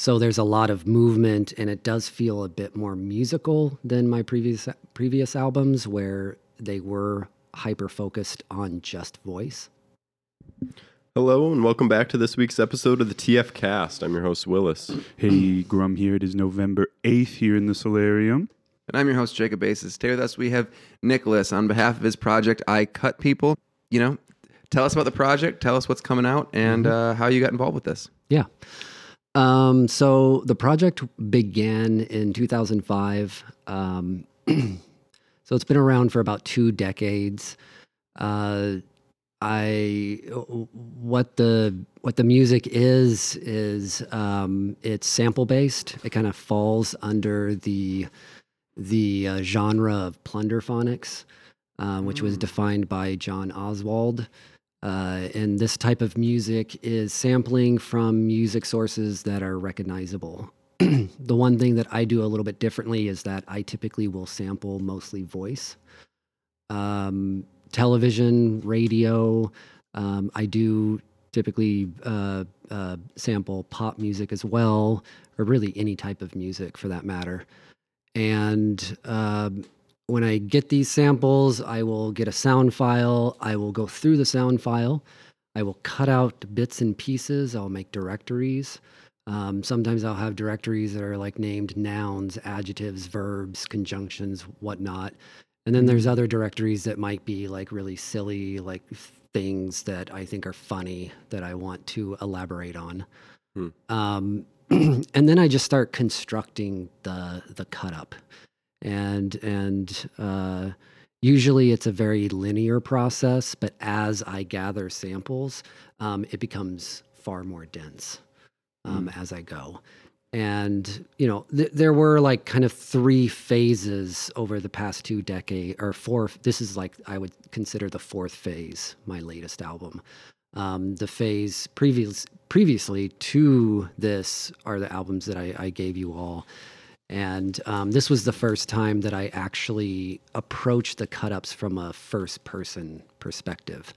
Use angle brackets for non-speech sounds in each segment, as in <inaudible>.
so there's a lot of movement, and it does feel a bit more musical than my previous previous albums, where they were hyper focused on just voice. Hello and welcome back to this week's episode of the TF Cast. I'm your host Willis. Hey, Grum here. It is November 8th here in the Solarium. And I'm your host, Jacob Basis. Today with us, we have Nicholas on behalf of his project, I Cut People. You know, tell us about the project, tell us what's coming out, and uh, how you got involved with this. Yeah. Um, so the project began in 2005. Um, <clears throat> so it's been around for about two decades. Uh, I what the what the music is is um, it's sample based. It kind of falls under the the uh, genre of plunderphonics, uh, which was defined by John Oswald. Uh, and this type of music is sampling from music sources that are recognizable. <clears throat> the one thing that I do a little bit differently is that I typically will sample mostly voice. Um, television, radio. Um, I do typically uh, uh, sample pop music as well, or really any type of music for that matter. And um, when I get these samples, I will get a sound file. I will go through the sound file. I will cut out bits and pieces. I'll make directories. Um, sometimes I'll have directories that are like named nouns, adjectives, verbs, conjunctions, whatnot. And then there's other directories that might be like really silly, like things that I think are funny that I want to elaborate on. Hmm. Um, <clears throat> and then I just start constructing the the cut up, and and uh, usually it's a very linear process. But as I gather samples, um, it becomes far more dense um, as I go. And you know th- there were like kind of three phases over the past two decade or four this is like i would consider the fourth phase my latest album. Um, the phase previous previously to this are the albums that i, I gave you all and um, this was the first time that i actually approached the cut ups from a first person perspective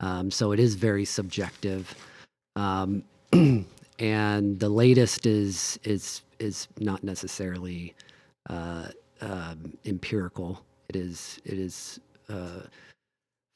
um, so it is very subjective um, <clears throat> and the latest is is is not necessarily uh, um, empirical. It is it is uh,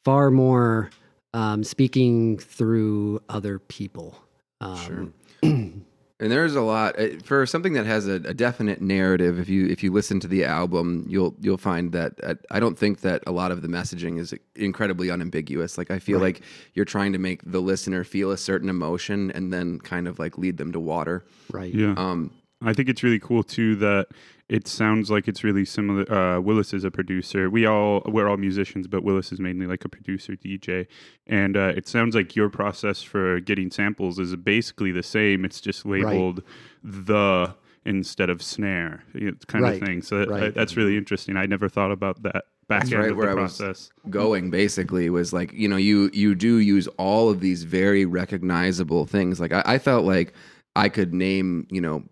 far more um, speaking through other people. Um, <clears throat> And there's a lot uh, for something that has a, a definite narrative. If you if you listen to the album, you'll you'll find that uh, I don't think that a lot of the messaging is incredibly unambiguous. Like I feel like you're trying to make the listener feel a certain emotion and then kind of like lead them to water. right. Yeah. Um, I think it's really cool too that it sounds like it's really similar. Uh, Willis is a producer. We all we're all musicians, but Willis is mainly like a producer DJ, and uh, it sounds like your process for getting samples is basically the same. It's just labeled the instead of snare, you know, kind Right, of thing. So that, right. that's really interesting. I never thought about that back That's end right of where the I was- process. going basically was like you know you you do use all of these very recognizable things like i, I felt like i could name you know y-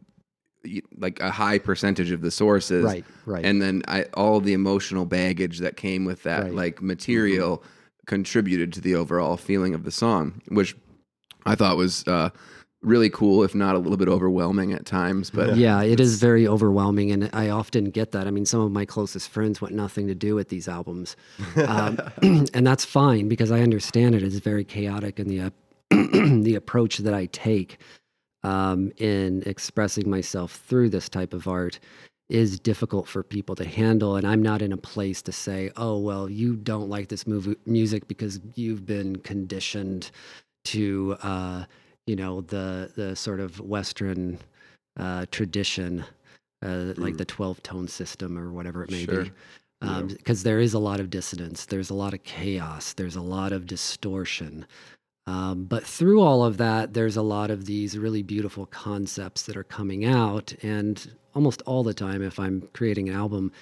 like a high percentage of the sources Right. Right. and then I, all the emotional baggage that came with that Right. like material contributed to the overall feeling of the song which i thought was uh, really cool if not a little bit overwhelming at times but yeah, it is very overwhelming, and I often get that. I mean, some of my closest friends want nothing to do with these albums, um, <laughs> <clears throat> and that's fine because I understand it is very chaotic in the uh, <clears throat> the approach that I take um, in expressing myself through this type of art is difficult for people to handle. And i'm not in a place to say oh well you don't like this movie music because you've been conditioned to uh, you know the the sort of western uh, tradition uh, like the 12 tone system or whatever it may Sure. be because there is a lot of dissonance. There's a lot of chaos. There's a lot of distortion um, but through all of that, there's a lot of these really beautiful concepts that are coming out. And almost all the time, if I'm creating an album,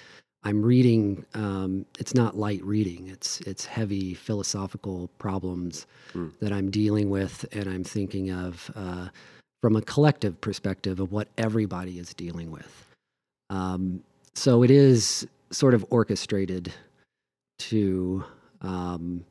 I'm reading. Um, it's not light reading. It's it's heavy philosophical problems that I'm dealing with, and I'm thinking of uh, from a collective perspective of what everybody is dealing with. Um, so it is sort of orchestrated to um,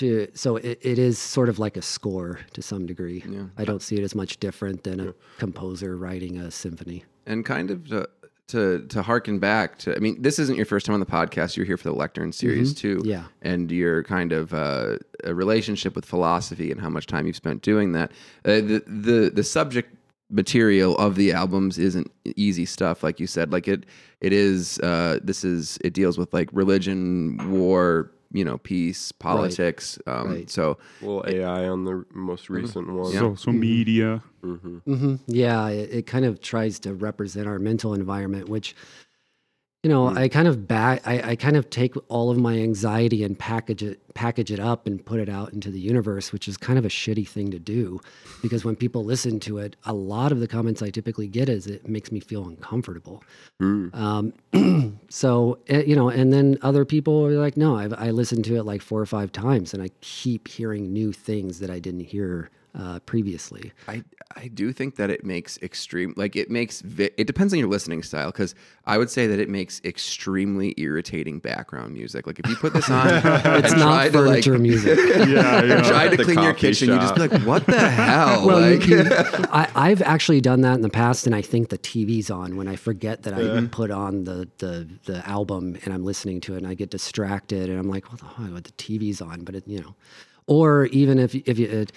to so it, it is sort of like a score to some degree. Yeah. I don't see it as much different than a composer writing a symphony. and kind of to to to harken back to i mean this isn't your first time on the podcast you're here for the lectern series too Mm-hmm. Yeah. and your kind of uh, a relationship with philosophy and how much time you've spent doing that uh, the the the subject material of the albums isn't easy stuff like you said like it it is uh this is it deals with like religion war you know peace politics um Right. so A little AI on the most recent one. Social media. hmm hmm Yeah, it, it kind of tries to represent our mental environment, which, you know, I kind of back, I, I kind of take all of my anxiety and package it, package it up and put it out into the universe, which is kind of a shitty thing to do, because when people listen to it, a lot of the comments I typically get is it makes me feel uncomfortable. Mm. Um, <clears throat> so eh, you know, and then other people are like, no, I've, I listened to it like four or five times, and I keep hearing new things that I didn't hear uh, previously. I I do think that it makes extreme like it makes vi- it depends on your listening style because I would say that it makes extremely irritating background music. Like if you put this on, <laughs> It's not try to like music. <laughs> Yeah, yeah. try to The clean your coffee kitchen, you just be like, what the <laughs> hell? Well, like, can- I, I've actually done that in the past, and I think the TV's on when I forget that I put on the, the the album and I'm listening to it, and I get distracted, and I'm like, "What the hell? The TV's on?" But it, you know, or even if if you it,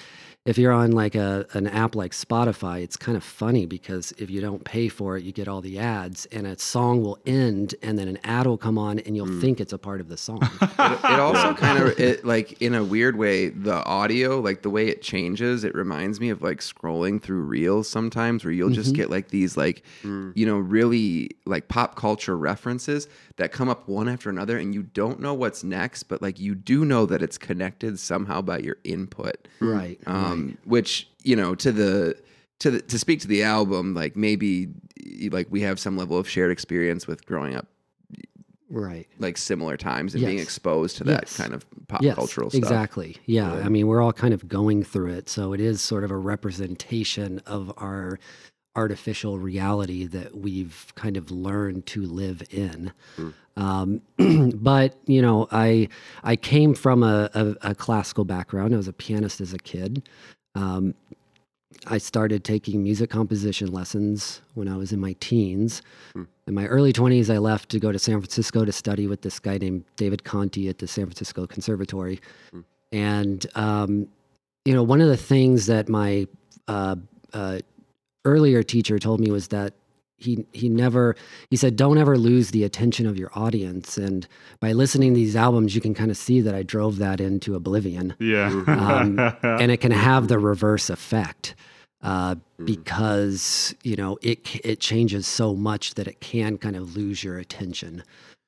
if you're on like a an app like Spotify, it's kind of funny because if you don't pay for it, you get all the ads, and a song will end, and then an ad will come on, and you'll hmm. think it's a part of the song. <laughs> it, it also kind of it like in a weird way the audio like the way it changes it reminds me of like scrolling through reels sometimes where you'll just mm-hmm. get like these like hmm. you know really like pop culture references that come up one after another and you don't know what's next but like you do know that it's connected somehow by your input right. um Um, which you know to the to the, to speak to the album like maybe like we have some level of shared experience with growing up Right. like similar times and being exposed to that Yes. kind of pop yes, cultural stuff. Exactly. Yeah. I mean, we're all kind of going through it. So it is sort of a representation of our artificial reality that we've kind of learned to live in. Um, <clears throat> but you know, I I came from a, a, a classical background. I was a pianist as a kid. Um, I started taking music composition lessons when I was in my teens. In my early 20s, I left to go to San Francisco to study with this guy named David Conti at the San Francisco Conservatory. And, um, you know, one of the things that my uh, uh, earlier teacher told me was that he he never he said don't ever lose the attention of your audience and by listening to these albums you can kind of see that I drove that into oblivion Yeah. um, <laughs> and it can have the reverse effect uh, because you know it it changes so much that it can kind of lose your attention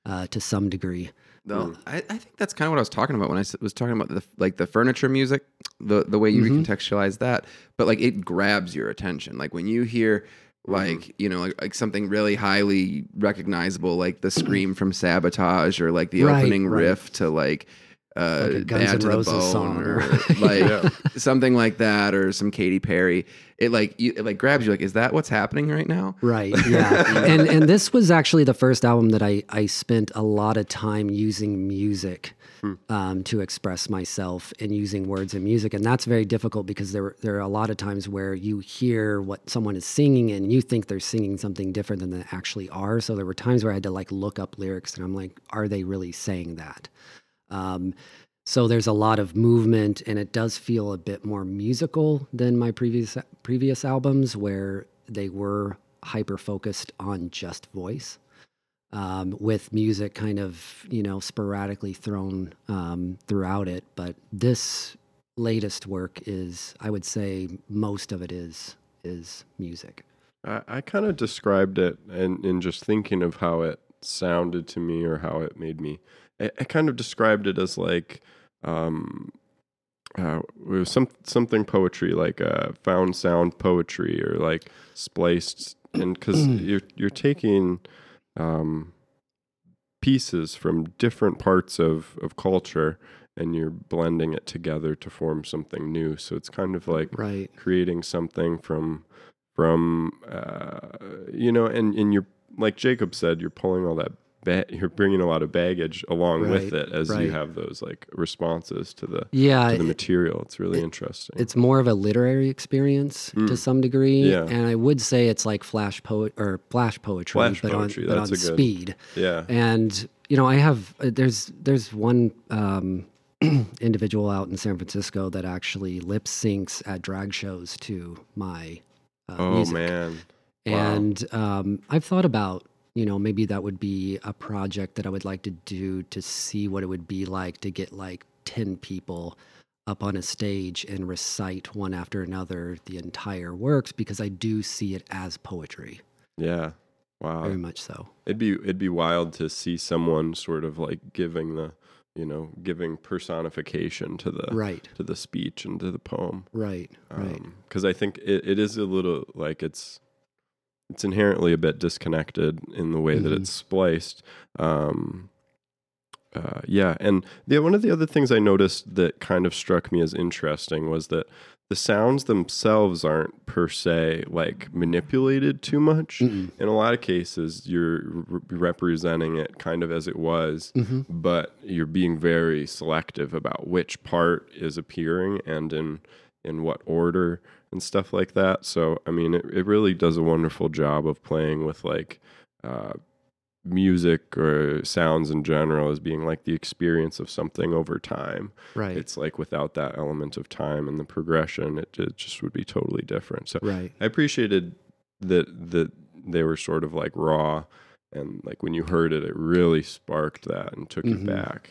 uh, to some degree. Though hmm. I, I think that's kind of what I was talking about when I was talking about the like the furniture music, the the way you mm-hmm. recontextualize that. But like it grabs your attention. Like when you hear mm-hmm. like you know like, like something really highly recognizable, like the mm-hmm. scream from Sabotage, or like the Right, opening right. riff to like. Uh, Like a Guns Bad N' Roses Bone song, or or- <laughs> <laughs> like something like that, or some Katy Perry. It like you, it like grabs you. Like, is that what's happening right now? Right. <laughs> Yeah. and and this was actually the first album that I I spent a lot of time using music um, to express myself and using words and music, and that's very difficult because there there are a lot of times where you hear what someone is singing and you think they're singing something different than they actually are. So there were times where I had to like look up lyrics and I'm like, are they really saying that? Um, so there's a lot of movement, and it does feel a bit more musical than my previous previous albums, where they were hyper focused on just voice, um, with music kind of you know sporadically thrown um, throughout it. But this latest work is, I would say, most of it is is music. I, I kind of described it, and in just thinking of how it sounded to me or how it made me, I, I kind of described it as like, um, uh, it was some something poetry, like uh, found sound poetry, or like spliced, and because you're you're taking um, pieces from different parts of of culture, and you're blending it together to form something new. So it's kind of like Right. creating something from from uh, you know and and you're like jacob said you're pulling all that ba- you're bringing a lot of baggage along with it as you have those like responses to the Yeah, to the it- material. It's really interesting. it's more of a literary experience to some degree, Mm. Yeah. and I would say it's like flash poet or flash poetry, Flash but poetry, on but on a good- speed. yeah. And you know, I have uh, there's there's one um, <clears throat> individual out in San Francisco that actually lip syncs at drag shows to my uh, Oh music. man. Wow. And um, I've thought about, you know, maybe that would be a project that I would like to do to see what it would be like to get like 10 people up on a stage and recite one after another the entire works because I do see it as poetry, Yeah. Wow. very much so. It'd be it'd be wild to see someone sort of like giving the you know giving personification to the Right, to the speech and to the poem. right, right. Um, because I think it, it is a little like it's it's inherently a bit disconnected in the way that Mhm. it's spliced. Um, uh, yeah, and the one of the other things I noticed that kind of struck me as interesting was that the sounds themselves aren't per se like manipulated too much. Mm-mm. In a lot of cases, you're re- representing it kind of as it was, Mhm. but you're being very selective about which part is appearing and in in what order and stuff like that. So, I mean, it, it really does a wonderful job of playing with like uh, music or sounds in general as being like the experience of something over time. Right, It's like without that element of time and the progression, it, it just would be totally different. So, right. I appreciated that that they were sort of like raw and like when you heard it, it really sparked that and took Mhm. it back.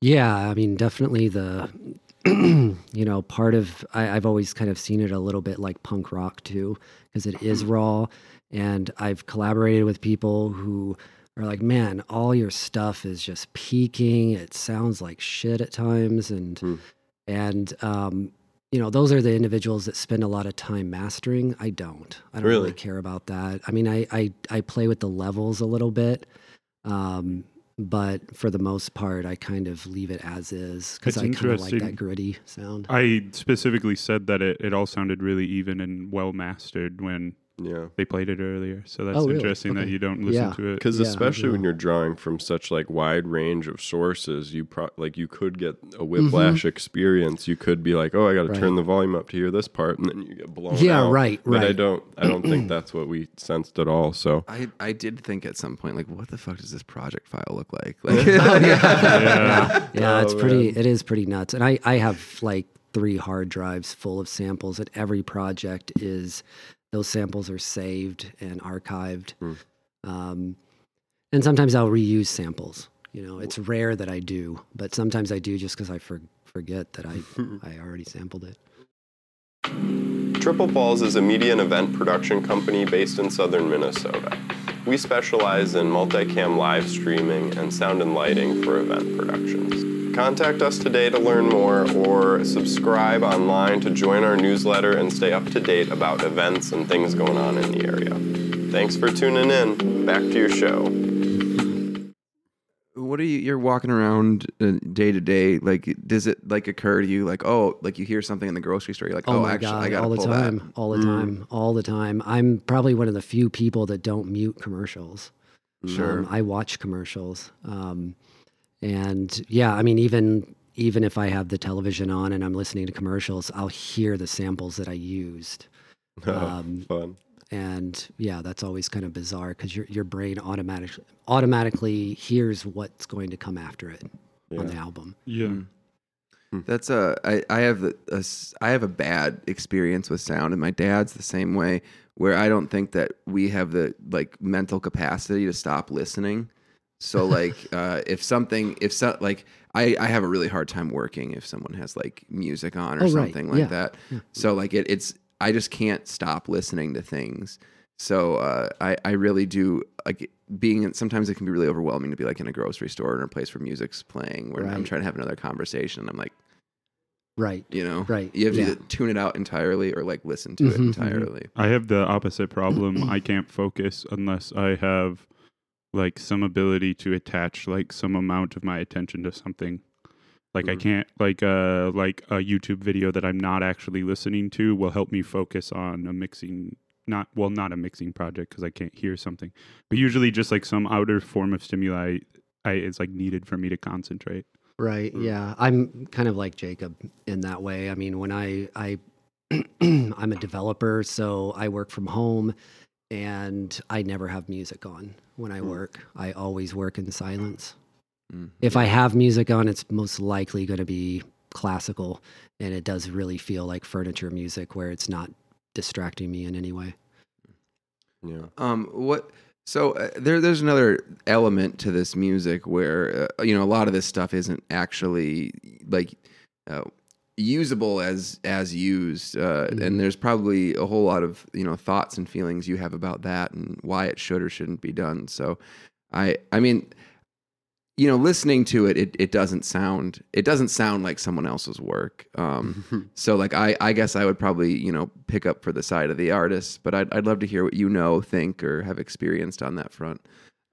Yeah, I mean, definitely the, <clears throat> you know, part of, I, I've always kind of seen it a little bit like punk rock too, because it is raw. And I've collaborated with people who are like, man, all your stuff is just peaking. It sounds like shit at times. And, Hmm. and, um, you know, those are the individuals that spend a lot of time mastering. I don't. I don't really, Really? care about that. I mean, I, I, I play with the levels a little bit. Um, but for the most part, I kind of leave it as is because I kind of like that gritty sound. I specifically said that it, it all sounded really even and well mastered when Yeah. they played it earlier. So that's Oh, really? interesting that you don't listen Yeah. to it. Because Yeah, especially when you're drawing from such like wide range of sources, you pro- like you could get a whiplash experience. You could be like, "Oh, I got to Mm-hmm. Right. turn the volume up to hear this part," and then you get blown Yeah, out. right, But I don't. I don't think <clears throat> that's what we sensed at all. So I, I did think at some point, like, what the fuck does this project file look like? <laughs> Like, Oh, <laughs> <laughs> yeah. Yeah. yeah, it's Oh, pretty. man. It is pretty nuts. And I, I have like three hard drives full of samples, and every project is those samples are saved and archived. Hmm. Um, and sometimes I'll reuse samples. You know, it's rare that I do, but sometimes I do just because I for, forget that I <laughs> I already sampled it. Triple Falls is a media and event production company based in southern Minnesota. We specialize in multicam live streaming and sound and lighting for event productions. Contact us today to learn more or subscribe online to join our newsletter and stay up to date about events and things going on in the area. Thanks for tuning in. Back to your show. what are you? You're walking around uh, day to day. Like, does it like occur to you, like, oh, like you hear something in the grocery store, you're like, Oh, oh, my actually, god, I gotta all the pull time, that. all the time, all the time. I'm probably one of the few people that don't mute commercials. Sure. Um, I watch commercials. Um, and yeah, I mean, even even if I have the television on and I'm listening to commercials, I'll hear the samples that I used. <laughs> Oh, um, Fun. and yeah, that's always kind of bizarre because your your brain automatically automatically hears what's going to come after it on the album. Yeah. Hmm. Hmm. That's a I, I have a, a s- I have a bad experience with sound, and my dad's the same way. Where I don't think that we have the like mental capacity to stop listening. So like uh, if something if so like I I have a really hard time working if someone has like music on or Oh, right. something like Yeah. that. So like it, it's I just can't stop listening to things. So uh, I I really do like being in, sometimes it can be really overwhelming to be like in a grocery store or in a place where music's playing where I'm trying to have another conversation. and I'm like Right. you know Right, you have to yeah. tune it out entirely or like listen to it Mhm, mhm. entirely I have the opposite problem. I <clears throat> can't focus unless I have like some ability to attach like some amount of my attention to something. Like I Mhm. can't like uh like a YouTube video that I'm not actually listening to will help me focus on a mixing not well, not a mixing project because I can't hear something, but usually just like some outer form of stimuli I, is like needed for me to concentrate. Right. Mm. Yeah. I'm kind of like Jacob in that way. I mean, when I I <clears throat> I'm a developer, so I work from home and I never have music on when I Mm. work. I always work in silence. Mm. If I have music on, it's most likely going to be classical and it does really feel like furniture music where it's not distracting me in any way. Yeah. Um, what? So uh, there, there's another element to this music where uh, you know a lot of this stuff isn't actually like uh, usable as as used, uh, Mhm. and there's probably a whole lot of you know thoughts and feelings you have about that and why it should or shouldn't be done. So, I, I mean, you know, listening to it, it, it doesn't sound it doesn't sound like someone else's work. Um, <laughs> so like I, I guess I would probably you know pick up for the side of the artist, but I'd I'd love to hear what you know, think, or have experienced on that front.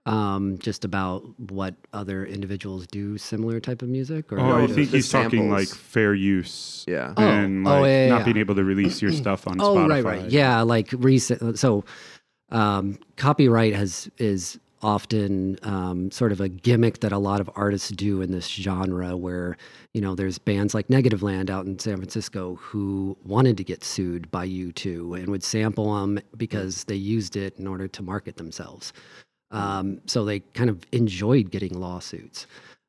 Um, just about what other individuals do similar type of music or Oh, I think the he's talking like fair use Yeah. Oh, and oh, like yeah, yeah, not yeah. being able to release your stuff on <clears throat> Oh, Spotify. right, right. Yeah, like recent. So, um, copyright has is often um, sort of a gimmick that a lot of artists do in this genre, where you know there's bands like Negativland out in San Francisco who wanted to get sued by U2 and would sample them because they used it in order to market themselves. Um, so they kind of enjoyed getting lawsuits.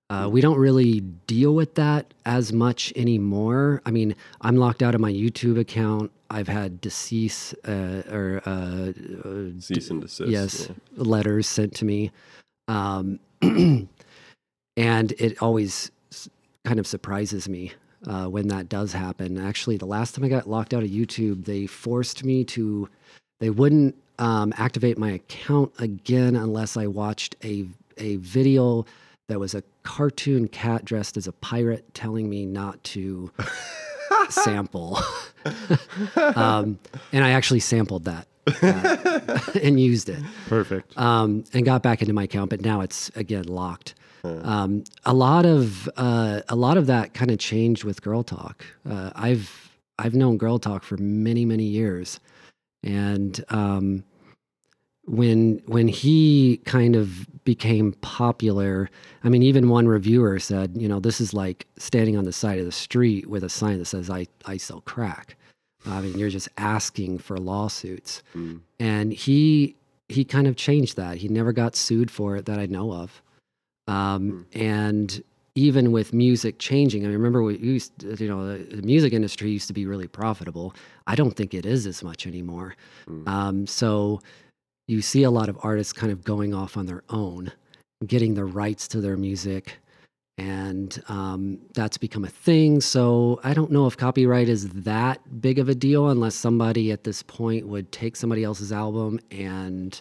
Uh, we don't really deal with that as much anymore. I mean, I'm locked out of my YouTube account. I've had decease uh, or uh, uh, Cease and desist. yes yeah. letters sent to me, um, <clears throat> and it always kind of surprises me uh, when that does happen. Actually, the last time I got locked out of YouTube, they forced me to. They wouldn't um, activate my account again unless I watched a a video that was a cartoon cat dressed as a pirate telling me not to <laughs> sample. <laughs> um, and I actually sampled that uh, <laughs> and used it Perfect. um, and got back into my account, but now it's again locked. Um, a lot of uh, a lot of that kind of changed with Girl Talk. Uh, I've I've known Girl Talk for many many years, and um, when when he kind of became popular, I mean, even one reviewer said, you know, this is like standing on the side of the street with a sign that says "I I sell crack." I mean, you're just asking for lawsuits Mm. and he he kind of changed that. He never got sued for it that I know of. Um, And even with music changing, I remember we used, to- you know, the, the music industry used to be really profitable. I don't think it is as much anymore. Mm. Um, so you see a lot of artists kind of going off on their own, getting the rights to their music. And um, that's become a thing. So I don't know if copyright is that big of a deal unless somebody at this point would take somebody else's album and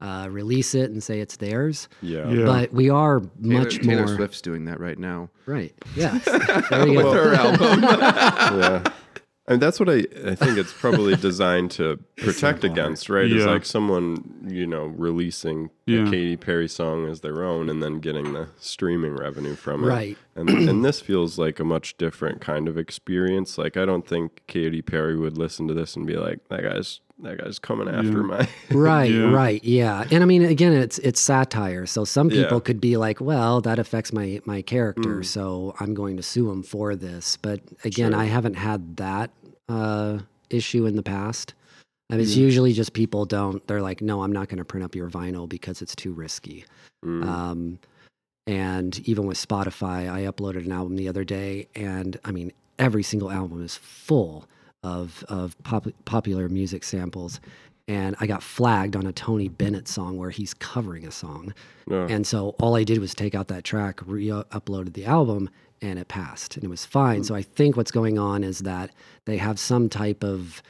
uh, release it and say it's theirs. Yeah. Yeah. But we are Taylor, much Taylor more Swift's doing that right now. right. <laughs> Yeah, there you With go. her <laughs> album. yeah. <laughs> And that's what I, I think it's probably designed to protect against, right? Is Yeah. like someone, you know, releasing Yeah. a Katy Perry song as their own and then getting the streaming revenue from it. Right. And and this feels like a much different kind of experience. Like I don't think Katy Perry would listen to this and be like, That guy's that guy's coming after Yeah. my <laughs> Right, Yeah. right, yeah. And I mean, again, it's it's satire. So some Yeah. people could be like, "Well, that affects my my character, Mm. so I'm going to sue him for this." But again, Sure. I haven't had that uh, issue in the past. I mean, it's usually just people don't. They're like, "No, I'm not going to print up your vinyl because it's too risky." Mm. Um, and even with Spotify, I uploaded an album the other day, and I mean, every single album is full of of pop, popular music samples. And I got flagged on a Tony Bennett song where he's covering a song. Yeah. And so all I did was take out that track, re uploaded the album, and it passed and it was fine. Hmm. So I think what's going on is that they have some type of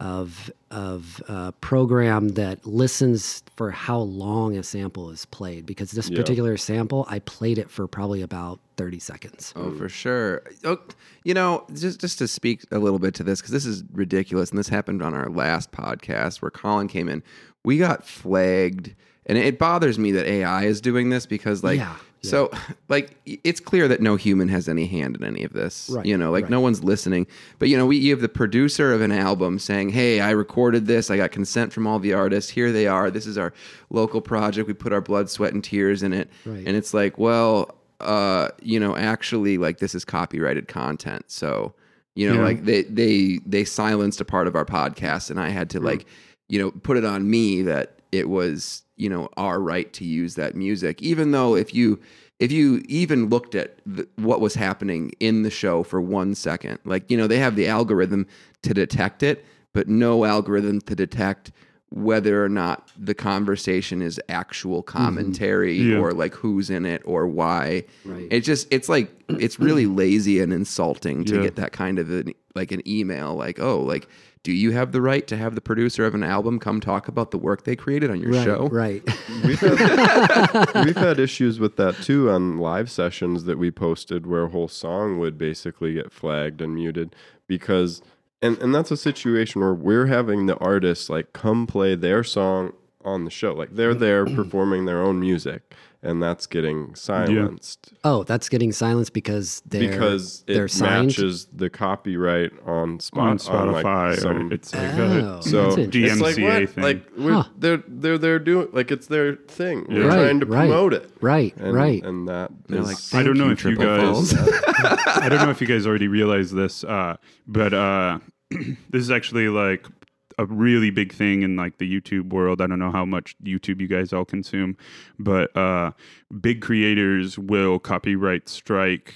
of of uh, program that listens for how long a sample is played because this Yeah. particular sample I played it for probably about 30 seconds. Oh, for sure. Oh, you know, just just to speak a little bit to this because this is ridiculous, and this happened on our last podcast where Colin came in. We got flagged and it bothers me that AI is doing this because like Yeah, yeah. so <laughs> like it's clear that no human has any hand in any of this. Right, You know, like right. no one's listening. But you know, we you have the producer of an album saying, "Hey, I recorded this. I got consent from all the artists. Here they are. This is our local project. We put our blood, sweat, and tears in it." Right. And it's like, well, uh, you know, actually, like this is copyrighted content, so you know, Yeah. like they they they silenced a part of our podcast, and I had to like, you know, put it on me that it was you know our right to use that music, even though if you if you even looked at the, what was happening in the show for one second, like you know, they have the algorithm to detect it, but no algorithm to detect whether or not the conversation is actual mm-hmm. commentary Yeah. or like who's in it or why. Right. It just it's like it's really <clears throat> lazy and insulting to Yeah. get that kind of an, like an email like oh like do you have the right to have the producer of an album come talk about the work they created on your right, show? right. We've had, <laughs> we've had issues with that too on live sessions that we posted where a whole song would basically get flagged and muted because and, and that's a situation where we're having the artists like come play their song on the show. Like they're there <clears throat> performing their own music and that's getting silenced Oh, that's getting silenced because they're because they're it signed. matches the copyright on, Spot, on Spotify. like, or some- it's like Oh, a, so that's interesting. it's like what? thing. Like we're, Huh. they're they're they're doing like it's their thing. We're Yeah. trying to Right, right. promote it. Right, And, right. And that like, I don't know you, if you guys. <laughs> I don't know if you guys already realize this, uh, but uh, <clears throat> this is actually like a really big thing in like the YouTube world. I don't know how much YouTube you guys all consume, but uh, big creators will copyright strike,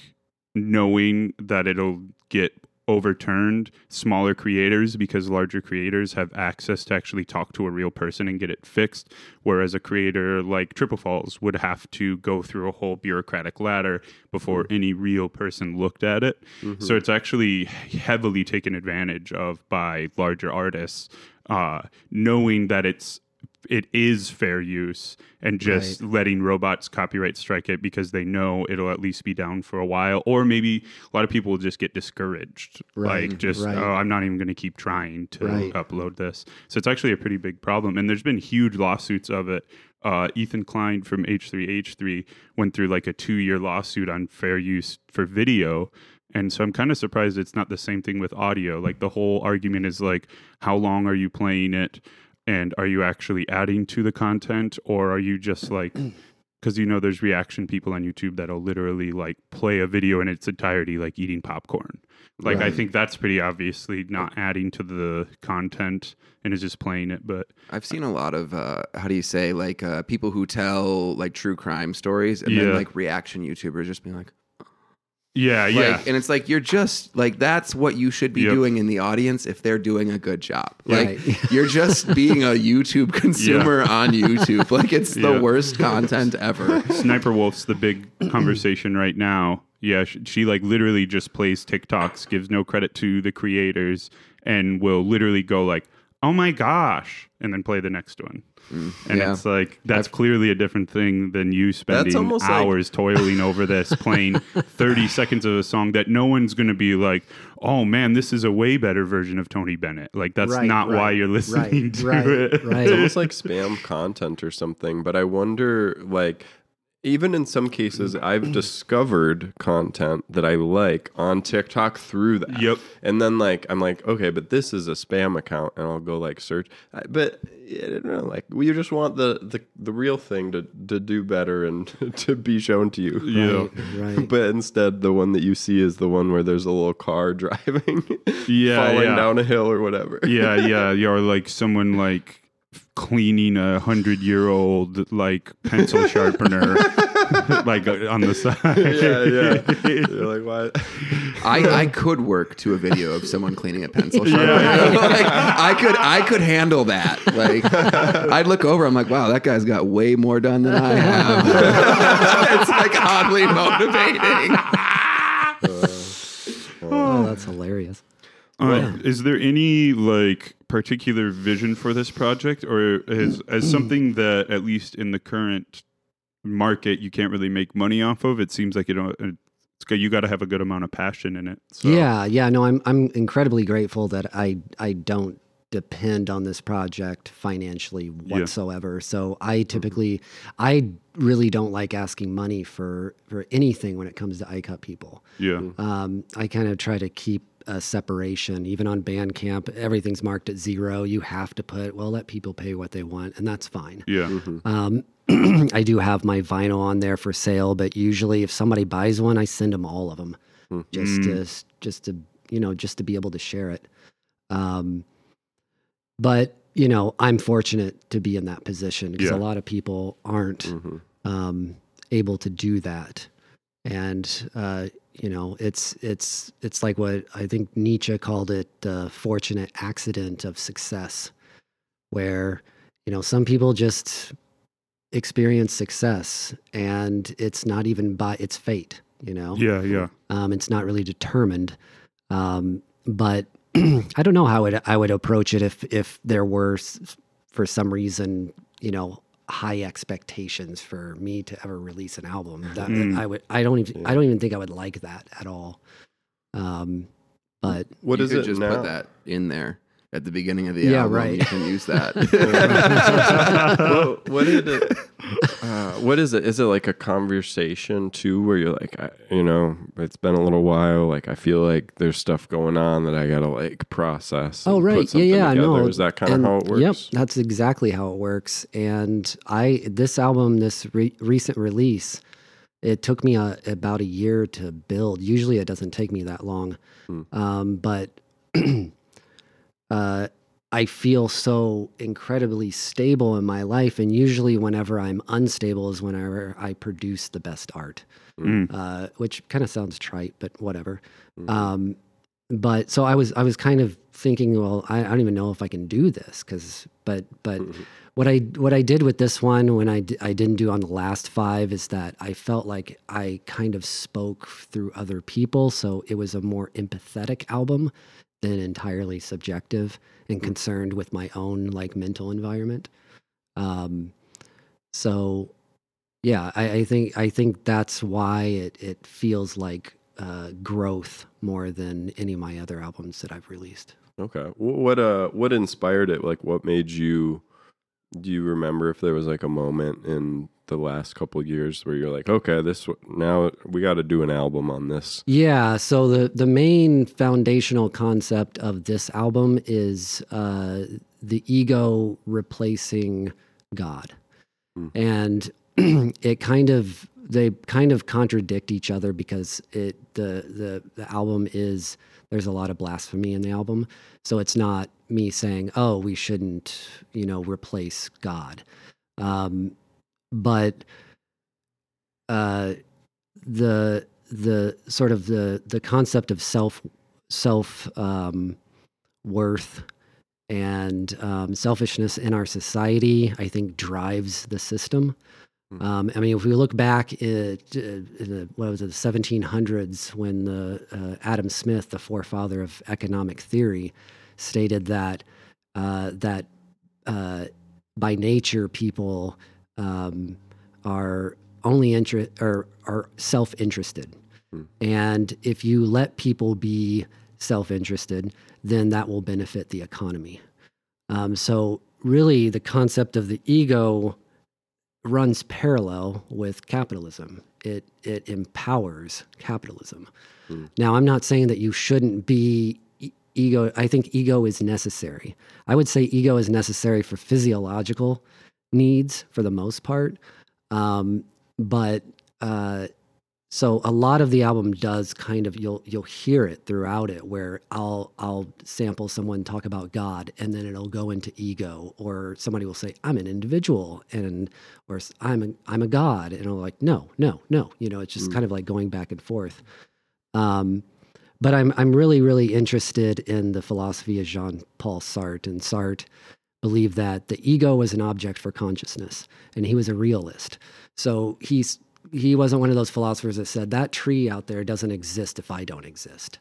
knowing that it'll get overturned smaller creators because larger creators have access to actually talk to a real person and get it fixed whereas a creator like triple falls would have to go through a whole bureaucratic ladder before any real person looked at it. So it's actually heavily taken advantage of by larger artists uh, knowing that it's it is fair use and just letting robots copyright strike it because they know it'll at least be down for a while or maybe a lot of people will just get discouraged Right, like just right. oh i'm not even going to keep trying to Right. upload this so it's actually a pretty big problem and there's been huge lawsuits of it uh, ethan klein from h3h3 went through like a two year lawsuit on fair use for video and so I'm kind of surprised it's not the same thing with audio. Like the whole argument is like, how long are you playing it? And are you actually adding to the content? Or are you just like, <clears throat> because you know there's reaction people on YouTube that'll literally like play a video in its entirety, like eating popcorn. Like I think that's pretty obviously not adding to the content and is just playing it. But I've seen a lot of uh, how do you say like uh, people who tell like true crime stories and then like reaction YouTubers just being like, yeah, like, yeah. and it's like you're just like that's what you should be Yep. doing in the audience if they're doing a good job. Like Right. you're just <laughs> being a YouTube consumer on YouTube. Like it's the Yeah. worst content ever. Sniper Wolf's the big conversation right now. Yeah, she, she like literally just plays TikToks, gives no credit to the creators, and will literally go like, "Oh my gosh," and then play the next one. Mm, and yeah. it's like that's clearly a different thing than you spending almost like- hours toiling over this, playing <laughs> thirty seconds of a song that no one's going to be like, "Oh man, this is a way better version of Tony Bennett." Like that's Right, not why you're listening right, to right, it. right. it's almost like spam content or something. But I wonder, like, even in some cases, mm. I've discovered content that I like on TikTok through that. Yep. And then, like, I'm like, okay, but this is a spam account, and I'll go like search. But I don't know, like, we just want the the, the real thing to to do better and <laughs> to be shown to you. Yeah. Right, right. But instead, the one that you see is the one where there's a little car <laughs> driving, Yeah, falling yeah. down a hill or whatever. yeah, <laughs> yeah, yeah, or like someone like cleaning a hundred year old like pencil <laughs> sharpener <laughs> like uh, on the side. yeah, yeah. You're like, what? I, I could work to a video of someone cleaning a pencil sharpener. like, <laughs> I could I could handle that. Like I'd look over, I'm like, wow, that guy's got way more done than I have. it's like oddly motivating. oh, that's hilarious. Uh, is there any like particular vision for this project, or is as something that at least in the current market you can't really make money off of? It seems like you know it's got, you got to have a good amount of passion in it. So. Yeah, yeah. No, I'm I'm incredibly grateful that I I don't depend on this project financially whatsoever. So I typically, I really don't like asking money for for anything when it comes to I Cut People. Yeah. Um, I kind of try to keep a separation. Even on Bandcamp, everything's marked at zero. You have to put, well, let people pay what they want, and that's fine. Yeah. Um, <clears throat> I do have my vinyl on there for sale, but usually if somebody buys one, I send them all of them just Mm. to just to you know just to be able to share it. Um, but you know, I'm fortunate to be in that position because Yeah. a lot of people aren't Mhm. um, able to do that, and uh, you know, it's it's it's like what I think Nietzsche called it the fortunate accident of success, where you know some people just experience success and it's not even by its fate you know Yeah. Yeah. um, it's not really determined um, but <clears throat> i don't know how it, i would approach it if if there were for some reason you know high expectations for me to ever release an album. That Mm. i would i don't even i don't even think i would like that at all. Um, but What you is could it just now? put that in there at the beginning of the Yeah, album. right. You can use that. <laughs> what, what did it? <laughs> Uh, what is it? Is it like a conversation too, where you're like, I, you know, it's been a little while. Like I feel like there's stuff going on that I gotta like process. Oh, right. Yeah, yeah, I together. know. Is that kind of how it works? Yep, that's exactly how it works. And I this album, this re- recent release, it took me a, about a year to build. Usually, it doesn't take me that long, Hmm. um, but <clears throat> uh, I feel so incredibly stable in my life. And usually, whenever I'm unstable, is whenever I produce the best art Mm. uh, which kind of sounds trite, but whatever. Mhm. Um, but so I was I was kind of thinking, well, I, I don't even know if I can do this because, but but Mhm. what I what I did with this one when I d- I didn't do on the last five is that I felt like I kind of spoke through other people, so it was a more empathetic album than entirely subjective and concerned with my own like mental environment. Um, so yeah, I, I think I think that's why it it feels like uh, growth more than any of my other albums that I've released. Okay. What uh what inspired it? Like what made you do you remember if there was like a moment in the last couple of years where you're like, okay, this now we got to do an album on this. Yeah, so the the main foundational concept of this album is uh, the ego replacing God, Hmm. and <clears throat> it kind of they kind of contradict each other because it the the the album is there's a lot of blasphemy in the album, so it's not me saying oh we shouldn't you know replace God, um, but uh, the the sort of the the concept of self self um, worth and um, selfishness in our society, I think, drives the system. Hmm. Um, I mean, if we look back at, uh, in the, what was it, the 1700s, when the uh, Adam Smith, the forefather of economic theory, stated that uh, that uh, by nature people um, are only interest or are self-interested, Hmm. and if you let people be self-interested, then that will benefit the economy. Um, so really, the concept of the ego runs parallel with capitalism. It it empowers capitalism. Hmm. Now, I'm not saying that you shouldn't be e- ego. I think ego is necessary. I would say ego is necessary for physiological needs for the most part. Um, but uh, so a lot of the album does kind of you'll you'll hear it throughout it where I'll I'll sample someone talk about God and then it'll go into ego or somebody will say I'm an individual and or I'm a, I'm a God and I'm like no no no you know it's just Mm. kind of like going back and forth. Um, but I'm I'm really really interested in the philosophy of Jean Paul Sartre and Sartre believed that the ego was an object for consciousness and he was a realist. So he's he wasn't one of those philosophers that said that tree out there doesn't exist if I don't exist.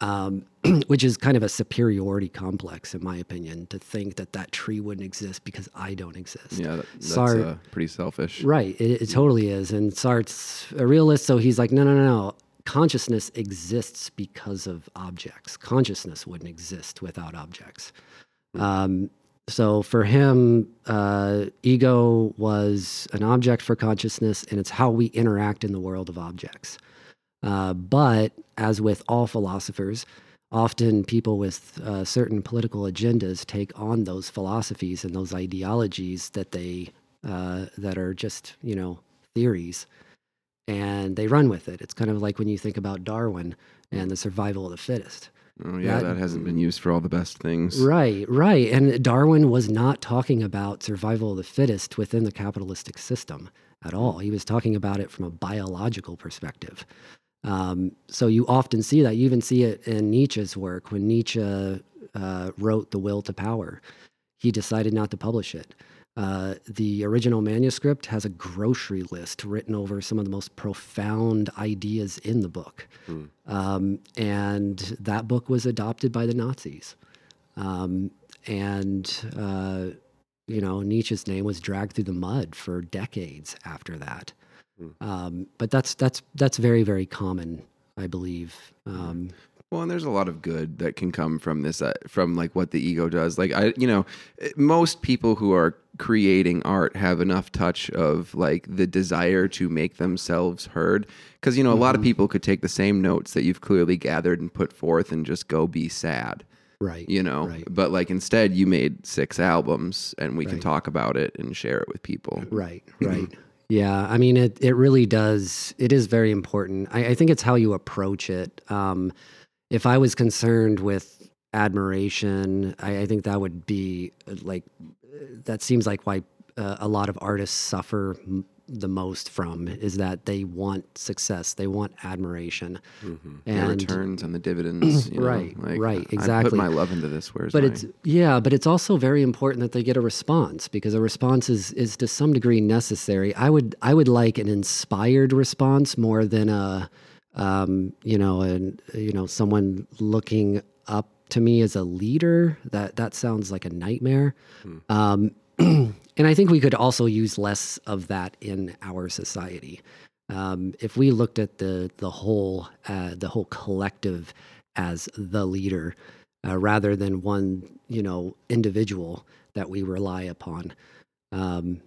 Um, <clears throat> which is kind of a superiority complex, in my opinion, to think that that tree wouldn't exist because I don't exist. yeah, that, that's Sartre- uh, pretty selfish. Right. It, it totally is. And Sartre's a realist, so he's like, no, no, no, no. Consciousness exists because of objects. Consciousness wouldn't exist without objects. Um, so for him, uh, ego was an object for consciousness, and it's how we interact in the world of objects. Uh, but as with all philosophers, often people with uh, certain political agendas take on those philosophies and those ideologies that they uh, that are just you know theories, and they run with it. It's kind of like when you think about Darwin and the survival of the fittest. Oh yeah, That- that, hasn't been used for all the best things. Right, right. And Darwin was not talking about survival of the fittest within the capitalistic system at all. He was talking about it from a biological perspective. Um, so you often see that. You even see it in Nietzsche's work when Nietzsche uh, wrote The Will to Power. He decided not to publish it. Uh, the original manuscript has a grocery list written over some of the most profound ideas in the book. Hmm. Um, and that book was adopted by the Nazis. Um, and, uh, you know, Nietzsche's name was dragged through the mud for decades after that. Hmm. Um, but that's, that's, that's very, very common, I believe. Well, and there's a lot of good that can come from this, uh, from like what the ego does. Like I, you know, eh, most people who are creating art have enough touch of like the desire to make themselves heard. Because you know, a lot of people could take the same notes that you've clearly gathered and put forth and just go be sad. right. You know, Right. but like instead, you made six albums, and we can talk about it and share it with people. Right, right. <clears throat> yeah, I mean, it, it really does. It is very important. I, I think it's how you approach it. Um, if I was concerned with admiration, I, I think that would be uh, like, uh, that seems like why uh, a lot of artists suffer m- the most from is that they want success, they want admiration. Mhm. The And returns and the dividends, you know, Right, like, right, I put exactly. my love into this. Where's but my- it's yeah but it's also very important that they get a response because a response is is to some degree necessary i would i would like an inspired response more than a um you know and you know someone looking up to me as a leader that that sounds like a nightmare um <clears throat> and i think we could also use less of that in our society um, if we looked at the the whole uh, the whole collective as the leader uh, rather than one you know individual that we rely upon. Um,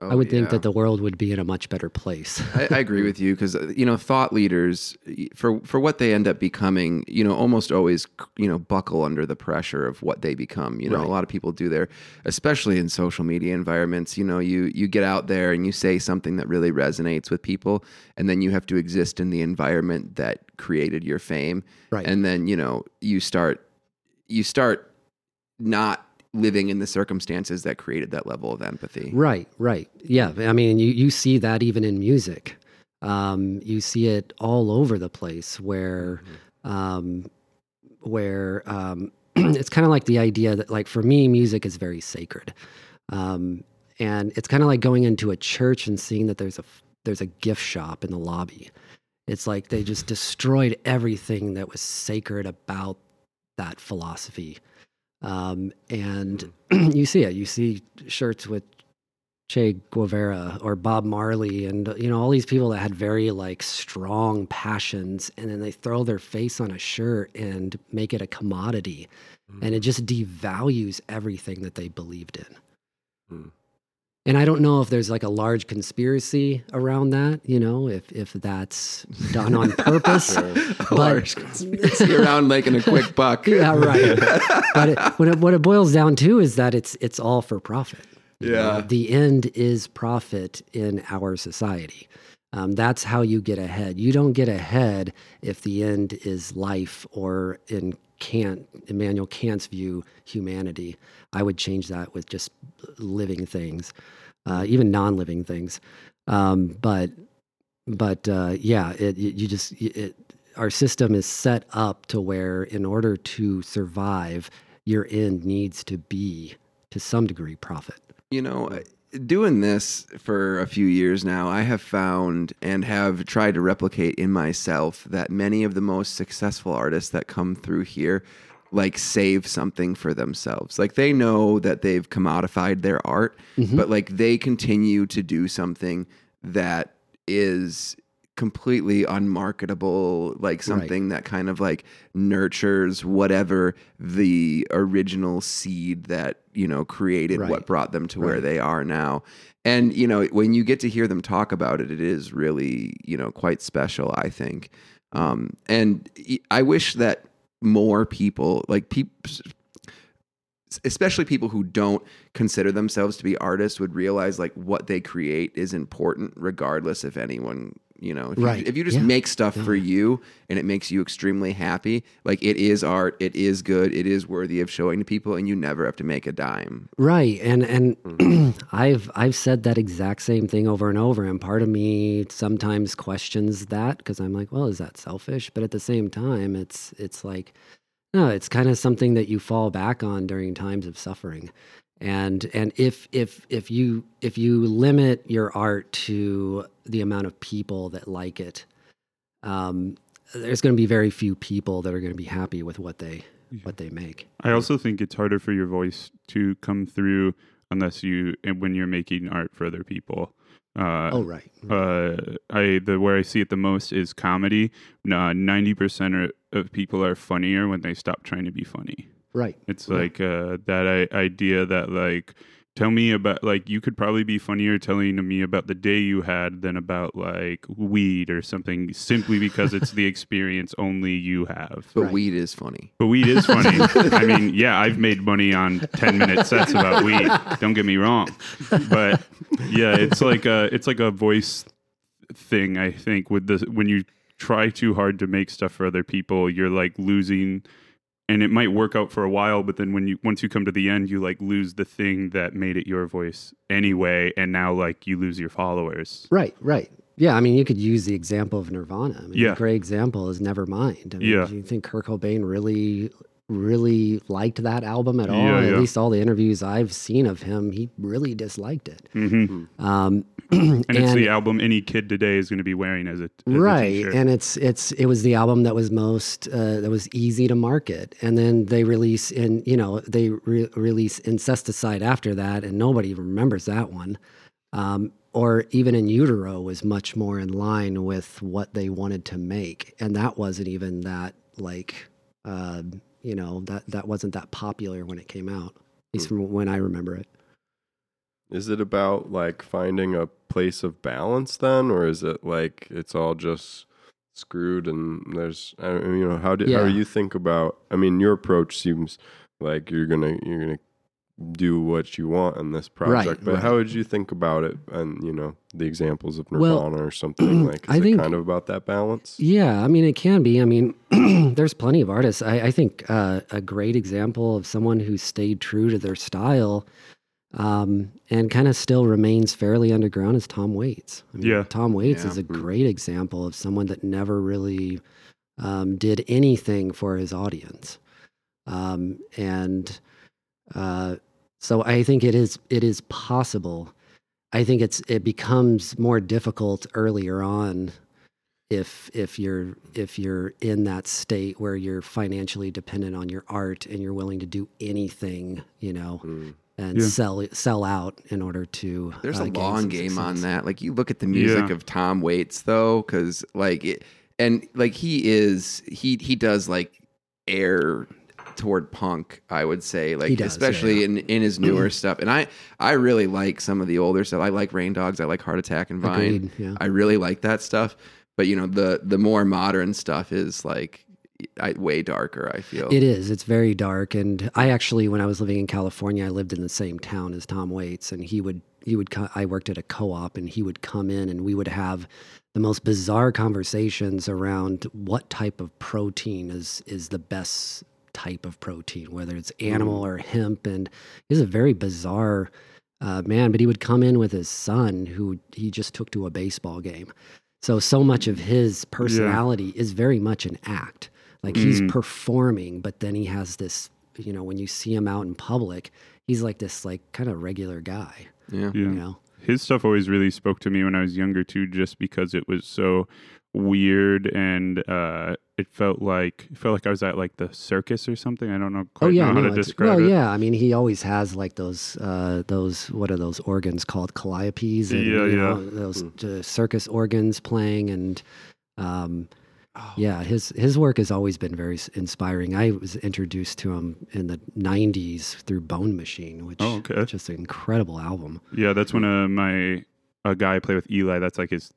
Oh, I Oh, would think that the world would be in a much better place. I, I agree <laughs> with you because uh, you know thought leaders for for what they end up becoming, you know, almost always you know buckle under the pressure of what they become. You know, Right. a lot of people do their, especially in social media environments. You know, you you get out there and you say something that really resonates with people, and then you have to exist in the environment that created your fame, Right. and then you know you start you start not living in the circumstances that created that level of empathy. Right, right. Yeah. I mean, you, you see that even in music. Um, you see it all over the place where, um, where um, <clears throat> it's kind of like the idea that, like, for me, music is very sacred. Um, and it's kind of like going into a church and seeing that there's a there's a gift shop in the lobby. It's like they just <laughs> destroyed everything that was sacred about that philosophy. Um, and <clears throat> you see it. You see shirts with Che Guevara or Bob Marley, and you know all these people that had very like strong passions, and then they throw their face on a shirt and make it a commodity, and it just devalues everything that they believed in. Hmm. And I don't know if there's like a large conspiracy around that, you know, if if that's done on purpose. <laughs> A large conspiracy around making a quick buck. <laughs> Yeah, right. but it, what, it, what it boils down to is that it's it's all for profit. you know? Yeah. the end is profit in our society. Um, that's how you get ahead. You don't get ahead if the end is life, or in Kant, Immanuel Kant's view, humanity. I would change that with just living things, uh, even non-living things. Um, but but uh, yeah, it, you you just it, our system is set up to where in order to survive, your end needs to be to some degree profit. You know, doing this for a few years now, I have found and have tried to replicate in myself that many of the most successful artists that come through here like save something for themselves. Like they know that they've commodified their art, but like they continue to do something that is completely unmarketable, like something that kind of like nurtures whatever the original seed that, you know, created Right. what brought them to where they are now. And, you know, when you get to hear them talk about it, it is really, you know, quite special, I think. Um, and I wish that more people, like people, especially people who don't consider themselves to be artists, would realize like what they create is important, regardless if anyone, you know, if, Right. you, if you just Yeah. make stuff for you and it makes you extremely happy, like it is art, it is good, it is worthy of showing to people, and you never have to make a dime. Right, and and mm-hmm. <clears throat> I've I've said that exact same thing over and over, and part of me sometimes questions that because I'm like, well, is that selfish? But at the same time, it's it's like, no, it's kind of something that you fall back on during times of suffering, and and if if if you if you limit your art to the amount of people that like it, um, there's going to be very few people that are going to be happy with what they what they make. I also think it's harder for your voice to come through unless you when you're making art for other people. Uh, oh right, uh, I the where I see it the most is comedy. Ninety percent of people are funnier when they stop trying to be funny. Right. It's Yeah. like uh, that I- idea that like tell me about like you could probably be funnier telling me about the day you had than about like weed or something simply because it's the <laughs> experience only you have. But Right. weed is funny. But weed is funny. I <laughs> mean, yeah, I've made money on 10 minute sets about weed. Don't get me wrong. But yeah, it's like a it's like a voice thing, I think, with the when you try too hard to make stuff for other people, you're like losing and it might work out for a while, but then when you once you come to the end, you like lose the thing that made it your voice anyway, and now like you lose your followers. Right, right. Yeah, I mean, you could use the example of Nirvana. I mean, Yeah. a great example is Nevermind. I mean, Yeah. Do you think Kurt Cobain really, really liked that album at all? Yeah, at yeah. least all the interviews I've seen of him, he really disliked it. hmm Um, <clears throat> And, it's the album any kid today is going to be wearing as a, as right t-shirt. and it's it's it was the album that was most uh, that was easy to market. And then they release in you know they re- release incesticide after that and nobody remembers that one. Um, or even in utero was much more in line with what they wanted to make. And that wasn't even that like uh, you know that that wasn't that popular when it came out at least from when i remember it Is it about like finding a place of balance then, or is it like it's all just screwed and there's I mean, you know how do how do you think about? I mean, your approach seems like you're gonna you're gonna do what you want in this project, but right. how would you think about it? And you know the examples of Well, Nirvana or something <clears throat> like. Is I it think- kind of about that balance? Yeah, I mean, it can be. I mean, <clears throat> there's plenty of artists. I, I think uh, a great example of someone who stayed true to their style um, and kind of still remains fairly underground is Tom Waits. I mean, Yeah. Tom Waits Yeah. is a Mm. great example of someone that never really um, did anything for his audience. Um, and uh, so I think it is it is possible. I think it's it becomes more difficult earlier on if if you're if you're in that state where you're financially dependent on your art and you're willing to do anything, you know, Mm. And Yeah. sell sell out in order to. There's uh, a gain long some game on that. Like you look at the music Yeah. of Tom Waits though, because like it, and like he is he he does like air toward punk. I would say like He does, especially yeah. in in his newer stuff. And I I really like some of the older stuff. I like Rain Dogs. I like Heart Attack and Vine. Agreed. Yeah. I really like that stuff. But you know the the more modern stuff is like I, way darker. I feel It is. It's very dark. And I actually, when I was living in California, I lived in the same town as Tom Waits, and he would he would. I worked at a co-op, and he would come in, and we would have the most bizarre conversations around what type of protein is is the best type of protein, whether it's animal or hemp. And he's a very bizarre uh, man. But he would come in with his son, who he just took to a baseball game. So so much of his personality is very much an act. Like he's Mm. performing, but then he has this, you know, when you see him out in public, he's like this like kind of regular guy, yeah. Yeah. you know. his stuff always really spoke to me when I was younger too, just because it was so weird and uh, it felt like it felt like I was at like the circus or something. I don't know quite Oh yeah, know how no, to describe well, it. yeah. I mean, he always has like those, uh, those what are those organs called? Calliopes, and Yeah, you yeah. know, those uh, circus organs playing, and um, Oh, yeah, his his work has always been very inspiring. I was introduced to him in the '90s through Bone Machine, which Oh, okay. is just an incredible album. Yeah, that's when uh, my a guy I play with Eli. That's like his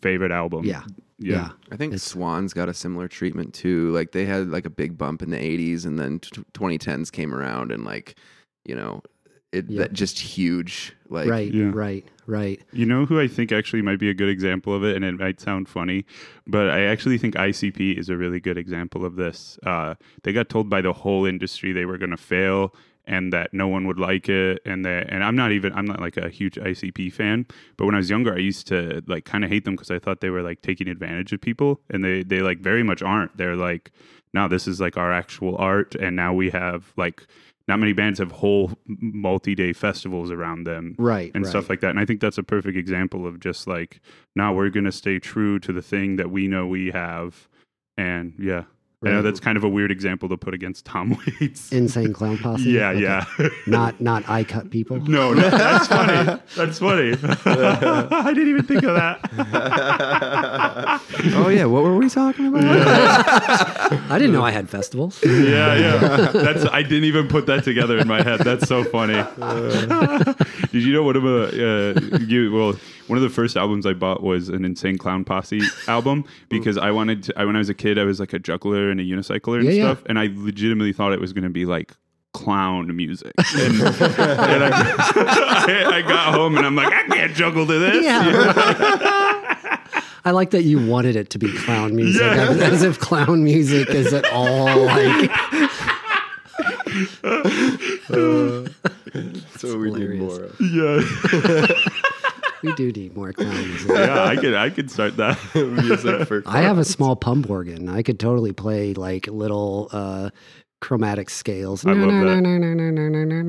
favorite album. Yeah, yeah. yeah, I think It's- Swans got a similar treatment too. Like they had like a big bump in the '80s, and then t- 2010s came around, and like you know, it Yep. that just huge. Like right, Yeah. right, right. You know who I think actually might be a good example of it, and it might sound funny, but I actually think ICP is a really good example of this. Uh, they got told by the whole industry they were going to fail and that no one would like it, and that and I'm not even I'm not like a huge ICP fan, but when I was younger, I used to like kind of hate them because I thought they were like taking advantage of people, and they they like very much aren't. They're like, now this is like our actual art, and now we have like. Not many bands have whole multi-day festivals around them, Right, and right. stuff like that. And I think that's a perfect example of just like, now we're going to stay true to the thing that we know we have. And yeah, I know that's kind of a weird example to put against Tom <laughs> Waits. Insane Clown Posse. yeah, Okay. yeah. Not not I cut people. <laughs> no, no, that's funny. <laughs> That's funny. I didn't even think of that. oh yeah, what were we talking about? I didn't know I had festivals. yeah, yeah. That's I didn't even put that together in my head. That's so funny. Did you know one of the uh, you well one of the first albums I bought was an Insane Clown Posse <laughs> album because I wanted to. I, when I was a kid, I was like a juggler and a unicycler and Yeah, yeah. stuff, and I legitimately thought it was going to be like clown music. <laughs> And, and I, <laughs> I, I got home and I'm like, I can't juggle to this. I like that you wanted it to be clown music, Yeah. as, as if clown music is at all like. so we need more. of yeah, We do need more clown music. <laughs> yeah. I could, I could start that. <laughs> music for. I have a small pump organ. I could totally play like little uh, chromatic scales. I love that.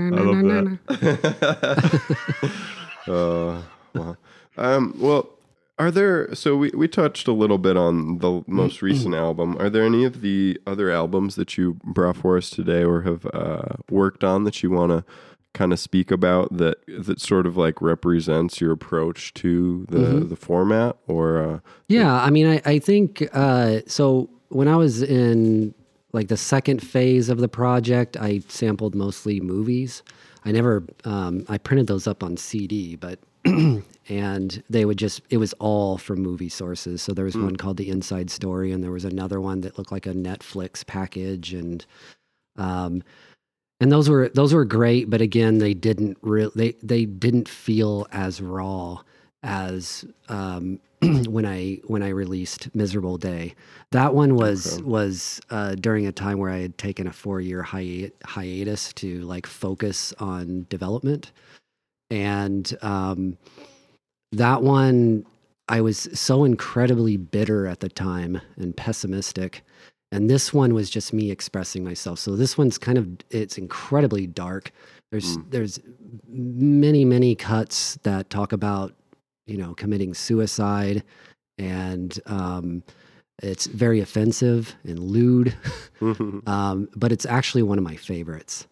I love that. <laughs> uh, well, um, well, are there? So we we touched a little bit on the most recent album. Are there any of the other albums that you brought for us today, or have uh, worked on that you want to kind of speak about that that sort of like represents your approach to the Mhm. the format? Or uh, Yeah, I mean, I, I think uh, so. When I was in like the second phase of the project, I sampled mostly movies. I never, um, I printed those up on CD, but <clears throat> and they would just, it was all from movie sources. So there was one called The Inside Story, and there was another one that looked like a Netflix package, and um, and those were those were great. But again, they didn't really, they they didn't feel as raw as um, <clears throat> when I when I released Miserable Day. That one was Okay. was uh, during a time where I had taken a four year hi- hiatus to like focus on development, and um, that one I was so incredibly bitter at the time and pessimistic. And this one was just me expressing myself. So this one's kind of it's incredibly dark. There's Mm. there's many many cuts that talk about you know committing suicide and um, it's very offensive and lewd <laughs> um, but it's actually one of my favorites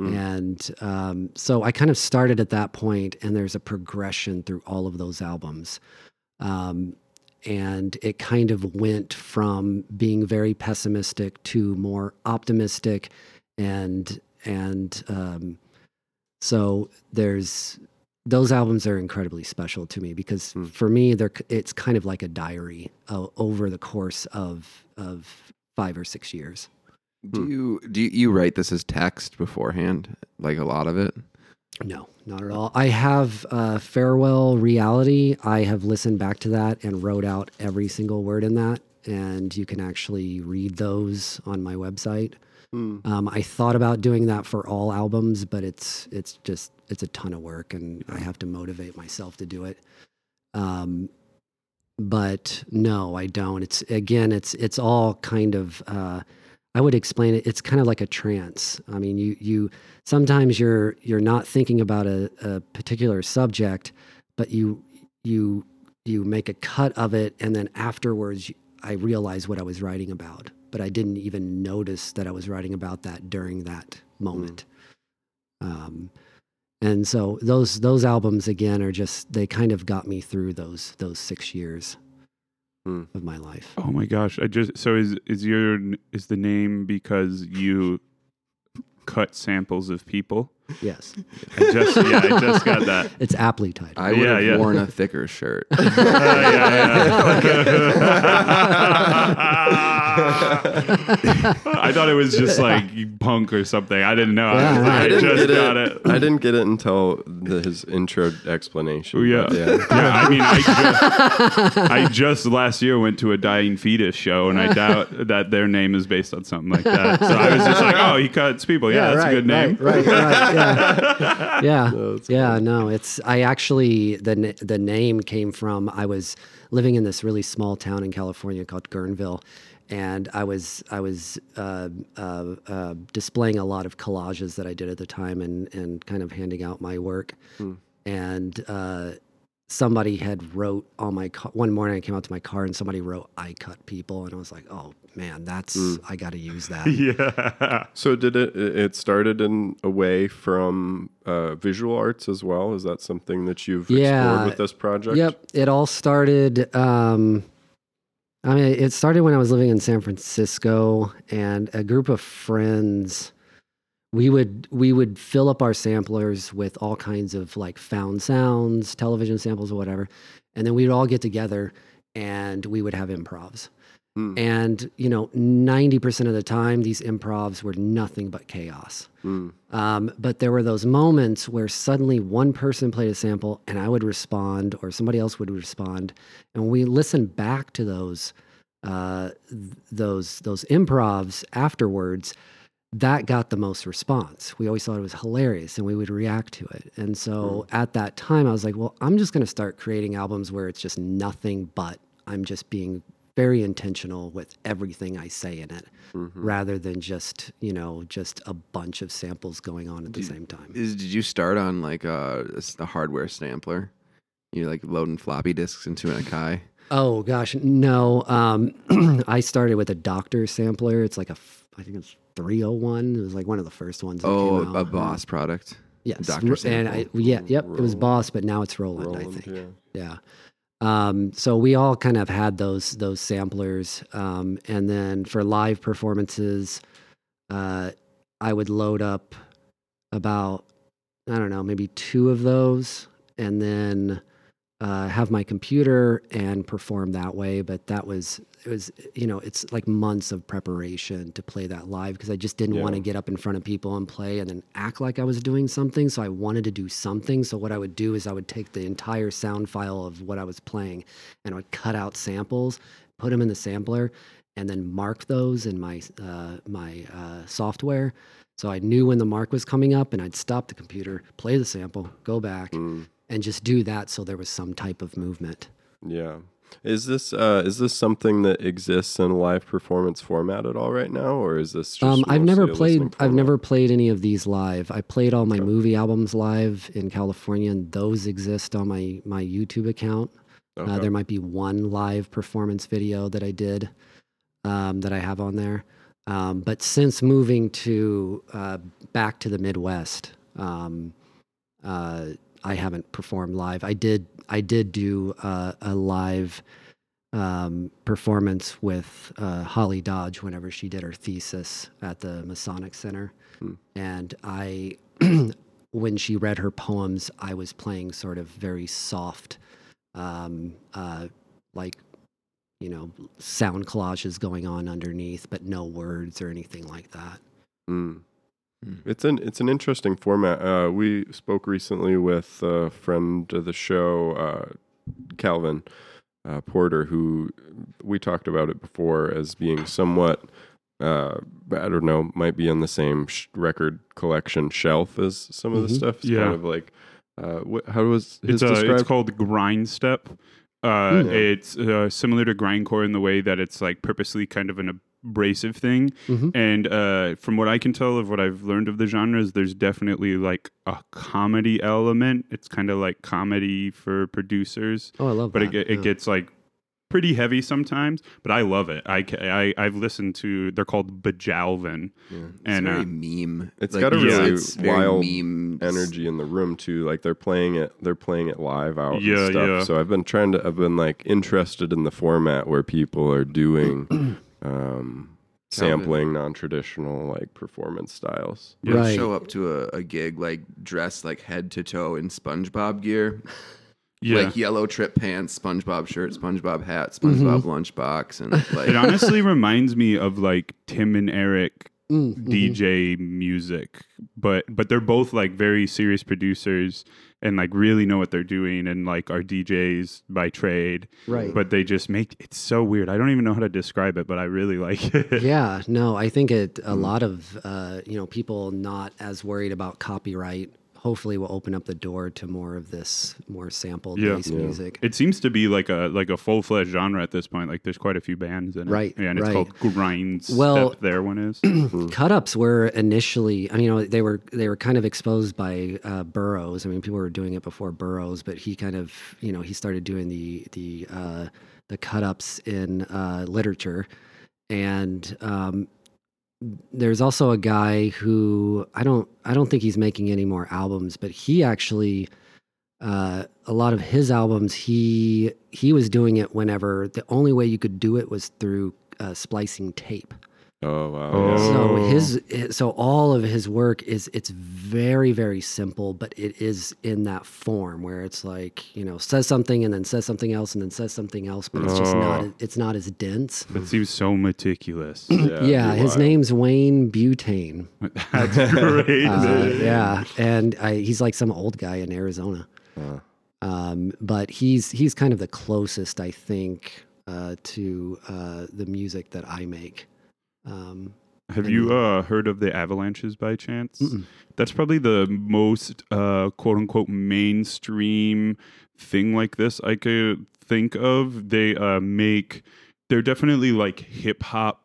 Mm. and um, so i kind of started at that point and there's a progression through all of those albums um, and it kind of went from being very pessimistic to more optimistic and and um, so there's those albums are incredibly special to me because Hmm. for me they're it's kind of like a diary uh, over the course of of five or six years Do you do you, you write this as text beforehand? Like a lot of it? No not at all i have uh, farewell reality i have listened back to that and wrote out every single word in that and you can actually read those on my website Mm. Um, I thought about doing that for all albums, but it's it's just it's a ton of work, and I have to motivate myself to do it. Um, but no, I don't. It's again, it's it's all kind of. Uh, I would explain it. It's kind of like a trance. I mean, you you sometimes you're you're not thinking about a, a particular subject, but you you you make a cut of it, and then afterwards, I realized what I was writing about, but I didn't even notice that I was writing about that during that moment. Um, and so those those albums again are just they kind of got me through those those six years Hmm. of my life. Oh my gosh! I just so is is your is the name because you cut samples of people? Yes, I just yeah, I just got that. <laughs> it's aptly titled. I would Yeah, have yeah. worn a thicker shirt. Uh, <laughs> yeah, yeah. <laughs> I thought it was just like punk or something. I didn't know. I, was Yeah, like. I, I didn't just get got it. it. I didn't get it until the, his intro explanation. Oh, yeah. but yeah. Yeah, I mean, I just, I just last year went to a dying fetus show, and I doubt that their name is based on something like that. So I was just like, oh, he cuts people. Yeah, that's right, a good name. Right, right, right. Yeah, yeah, <laughs> No, that's yeah. No, it's I actually the the name came from I was living in this really small town in California called Guerneville, and I was I was uh, uh, uh, displaying a lot of collages that I did at the time and and kind of handing out my work, and. Uh, Somebody had wrote on my car one morning. I came out to my car and somebody wrote "I cut people," and I was like, "Oh man, that's I got to use <laughs> that." Yeah. So did it? It started in a way from uh, visual arts as well. Is that something that you've Yeah. explored with this project? Yep. It all started. Um, I mean, it started when I was living in San Francisco, and a group of friends. We would we would fill up our samplers with all kinds of like found sounds, television samples, or whatever, and then we'd all get together and we would have improvs. Hmm. And you know, ninety percent of the time, these improvs were nothing but chaos. Mm. Um, but there were those moments where suddenly one person played a sample and I would respond or somebody else would respond. And we listened back to those, uh, th- those, those improvs afterwards, that got the most response. We always thought it was hilarious and we would react to it. And so at that time, I was like, well, I'm just going to start creating albums where it's just nothing but I'm just being very intentional with everything I say in it Mm-hmm. rather than just you know just a bunch of samples going on at the same time Is, did you start on like a, a hardware sampler? You like loading floppy disks into an Akai? oh gosh no um <clears throat> i started with a doctor sampler it's like a, I think it's 301 it was like one of the first ones Oh, a. Boss product. yes Doctor and i yeah yep it was boss but now it's roland, i think yeah. yeah um, so we all kind of had those those samplers um, and then for live performances uh, i would load up about i don't know maybe two of those and then uh, have my computer and perform that way but that was it was you know it's like months of preparation to play that live because i just didn't Yeah. want to get up in front of people and play and then act like i was doing something so i wanted to do something so what i would do is i would take the entire sound file of what i was playing and i would cut out samples put them in the sampler and then mark those in my uh, my uh, software so i knew when the mark was coming up and i'd stop the computer play the sample go back Mm. And just do that so there was some type of movement Yeah. Is this uh, is this something that exists in a live performance format at all right now, or is this just? Um, I've never played. I've never played any of these live. I played all my Okay. movie albums live in California, and those exist on my my YouTube account. Uh, Okay. there might be one live performance video that I did um, that I have on there. Um, but since moving to uh, back to the Midwest, um, uh, I haven't performed live. I did. I did do uh, a live um, performance with uh, Holly Dodge whenever she did her thesis at the Masonic Center, Hmm. and I, <clears throat> when she read her poems, I was playing sort of very soft, um, uh, like you know, sound collages going on underneath, but no words or anything like that. Mm. Mm. It's an it's an interesting format. Uh, we spoke recently with a friend of the show, uh, Calvin uh, Porter, who we talked about it before as being somewhat. Uh, I don't know, might be on the same sh- record collection shelf as some of the Mhm. stuff. It's Yeah. kind of like, uh, wh- how was his It's, uh, it's called grind step. Uh, Mm. It's uh, similar to grindcore in the way that it's like purposely kind of an abrasive thing. Mhm. And uh, from what I can tell of what I've learned of the genres, there's definitely like a comedy element. It's kind of like comedy for producers, Oh, I love but that. it, ge- yeah. it gets like pretty heavy sometimes, but I love it. I, I I've listened to they're called Bajalvin. Yeah. It's And, very uh, meme. It's Like, got a really it's very wild meme energy in the room too. Like they're playing it, they're playing it live out Yeah, and stuff. yeah. So I've been trying to, I've been like interested in the format where people are doing <clears throat> um, sampling non-traditional like performance styles. Yeah. Right. Show up to a, a gig like dressed like head to toe in SpongeBob gear, Yeah. like yellow trip pants, SpongeBob shirt, SpongeBob hat, SpongeBob lunchbox, and like it honestly reminds me of like Tim and Eric Mm, mhm. DJ music, but but they're both like very serious producers and like really know what they're doing and like are DJs by trade. Right. But they just make it's so weird. I don't even know how to describe it, but I really <laughs> like it. yeah, no, I think it a Mm. lot of uh, you know people not as worried about copyright. Hopefully, will open up the door to more of this more sample Yeah. based Yeah. music. It seems to be like a like a full fledged genre at this point. Like there's quite a few bands in it. Right, Yeah, and it's called Grind Well- Step. Their one is. <clears throat> Cut ups were initially, I mean, you know, they were they were kind of exposed by uh, Burroughs. I mean, people were doing it before Burroughs, but he kind of, you know, he started doing the the uh, the cut ups in uh, literature, and um, there's also a guy who I don't I don't think he's making any more albums, but he actually. Uh, a lot of his albums, he he was doing it whenever the only way you could do it was through uh, splicing tape. Oh wow! Oh. So Oh. his so all of his work is it's very very simple, but it is in that form where it's like you know says something and then says something else and then says something else, but it's just not Oh. it's not as dense. It seems so meticulous. Yeah, <clears throat> Yeah, his wild. name's Wayne Butane. <laughs> That's great. Uh, yeah, and I, he's like some old guy in Arizona. Uh, Um, but he's he's kind of the closest I think uh, to uh, the music that I make. Um, Have you uh, heard of the Avalanches by chance? Mm-mm. That's probably the most uh, quote unquote mainstream thing like this I could think of. They uh, make, they're definitely like hip hop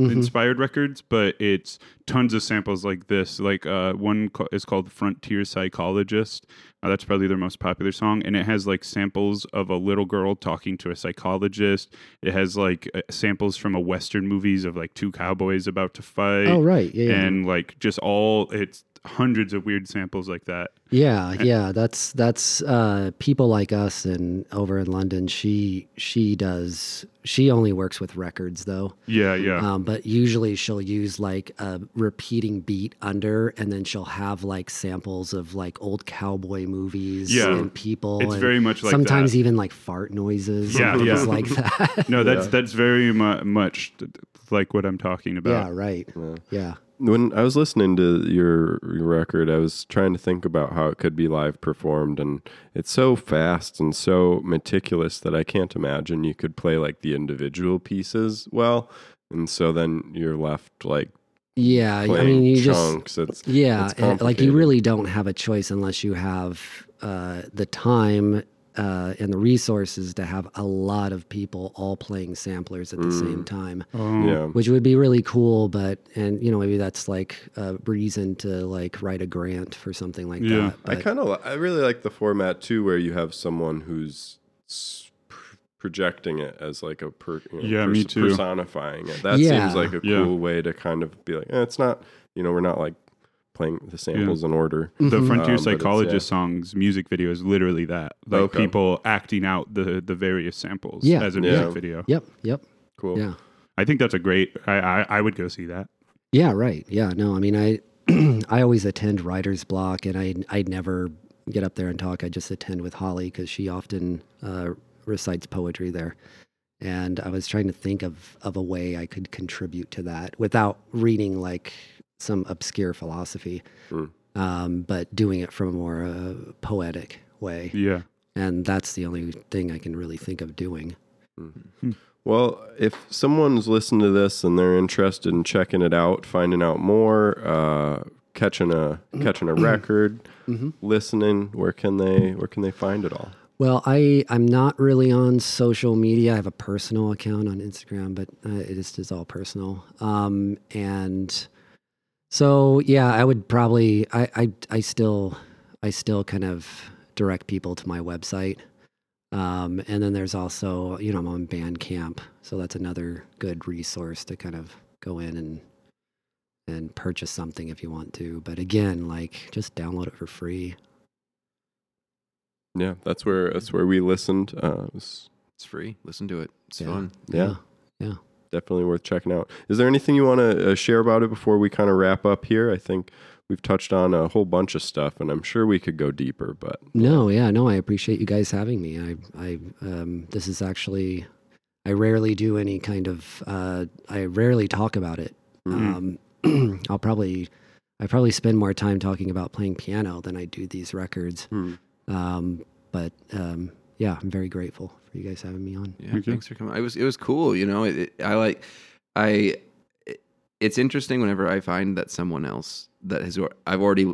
mhm. inspired records, but it's tons of samples like this. Like uh, one co- is called Frontier Psychologist. Uh, that's probably their most popular song, and it has like samples of a little girl talking to a psychologist. It has like uh, samples from a western movies of like two cowboys about to fight, Oh right, yeah, yeah. and like just all it's hundreds of weird samples like that. Yeah, yeah, that's that's uh, people like us and over in London. She she does she only works with records though, Yeah, yeah. um, but usually she'll use like a repeating beat under, and then she'll have like samples of like old cowboy movies Yeah. and people. It's and very much like sometimes that. even like fart noises. Yeah, and things yeah. like <laughs> that. no, that's Yeah. that's very mu- much like what I'm talking about. yeah, right. yeah. Yeah, When I was listening to your, your record, I was trying to think about how it could be live performed, and it's so fast and so meticulous that I can't imagine you could play like the individual pieces well. And so then you're left like yeah. I mean, you just chunks. it's Yeah, It's like you really don't have a choice unless you have uh, the time uh, and the resources to have a lot of people all playing samplers at the same time, Oh, yeah. which would be really cool. But and you know maybe that's like a reason to like write a grant for something like Yeah. that. I kind of I really like the format too, where you have someone who's projecting it as like a per, you know, Yeah, me too. personifying it. That Yeah. seems like a Yeah. cool way to kind of be like, eh, it's not you know we're not like playing the samples in order. The Mhm. Um, Frontier but it's- Psychologist songs music video is literally that. Like Okay. people acting out the the various samples Yeah. as a Yeah. music video. Yep. Yep. Cool. Yeah. I think that's a great I, I I would go see that. Yeah, right. Yeah, no, I mean, I <clears throat> I always attend writer's block, and I I never get up there and talk. I just attend with Holly because she often uh, recites poetry there. And I was trying to think of of a way I could contribute to that without reading like some obscure philosophy, Hmm. um, but doing it from a more uh, poetic way. Yeah. And that's the only thing I can really think of doing. Well, if someone's listening to this and they're interested in checking it out, finding out more, uh, catching a catching a record, Mhm. listening, where can they where can they find it all? Well, I I'm not really on social media. I have a personal account on Instagram, but uh, it just is all personal. Um, and so yeah, I would probably I I I still I still kind of direct people to my website. Um, and then there's also, you know, I'm on Bandcamp, so that's another good resource to kind of go in and and purchase something if you want to. But again, like just download it for free. Yeah, that's where that's where we listened. Uh, it was It's free. Listen to it. It's Yeah. fun. Yeah. Yeah. Definitely worth checking out. Is there anything you want to uh, share about it before we kind of wrap up here? I think we've touched on a whole bunch of stuff, and I'm sure we could go deeper. But No, yeah, no, I appreciate you guys having me. I, I, um, this is actually, I rarely do any kind of, uh, I rarely talk about it. Mhm. Um, <clears throat> I'll probably, I probably spend more time talking about playing piano than I do these records. Hmm. Um, but um, yeah, I'm very grateful you guys having me on. Yeah, Thank thanks for coming. It was it was cool. You know, it, it- I like I. it- It's interesting whenever I find that someone else that has al- I've already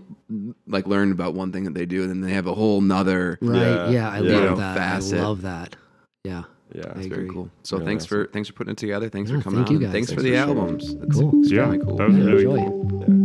like learned about one thing that they do, and then they have a whole nother. Right? Yeah, Yeah, I yeah. love that. Facet. I love that. Yeah. yeah, I It's very cool. So Yeah, thanks awesome. for thanks for putting it together. Thanks Yeah, for coming thank you on. guys. Thanks, Thanks for for the sharing. albums. It's Cool. extremely Yeah, cool. that was Yeah, really enjoy. cool. yeah.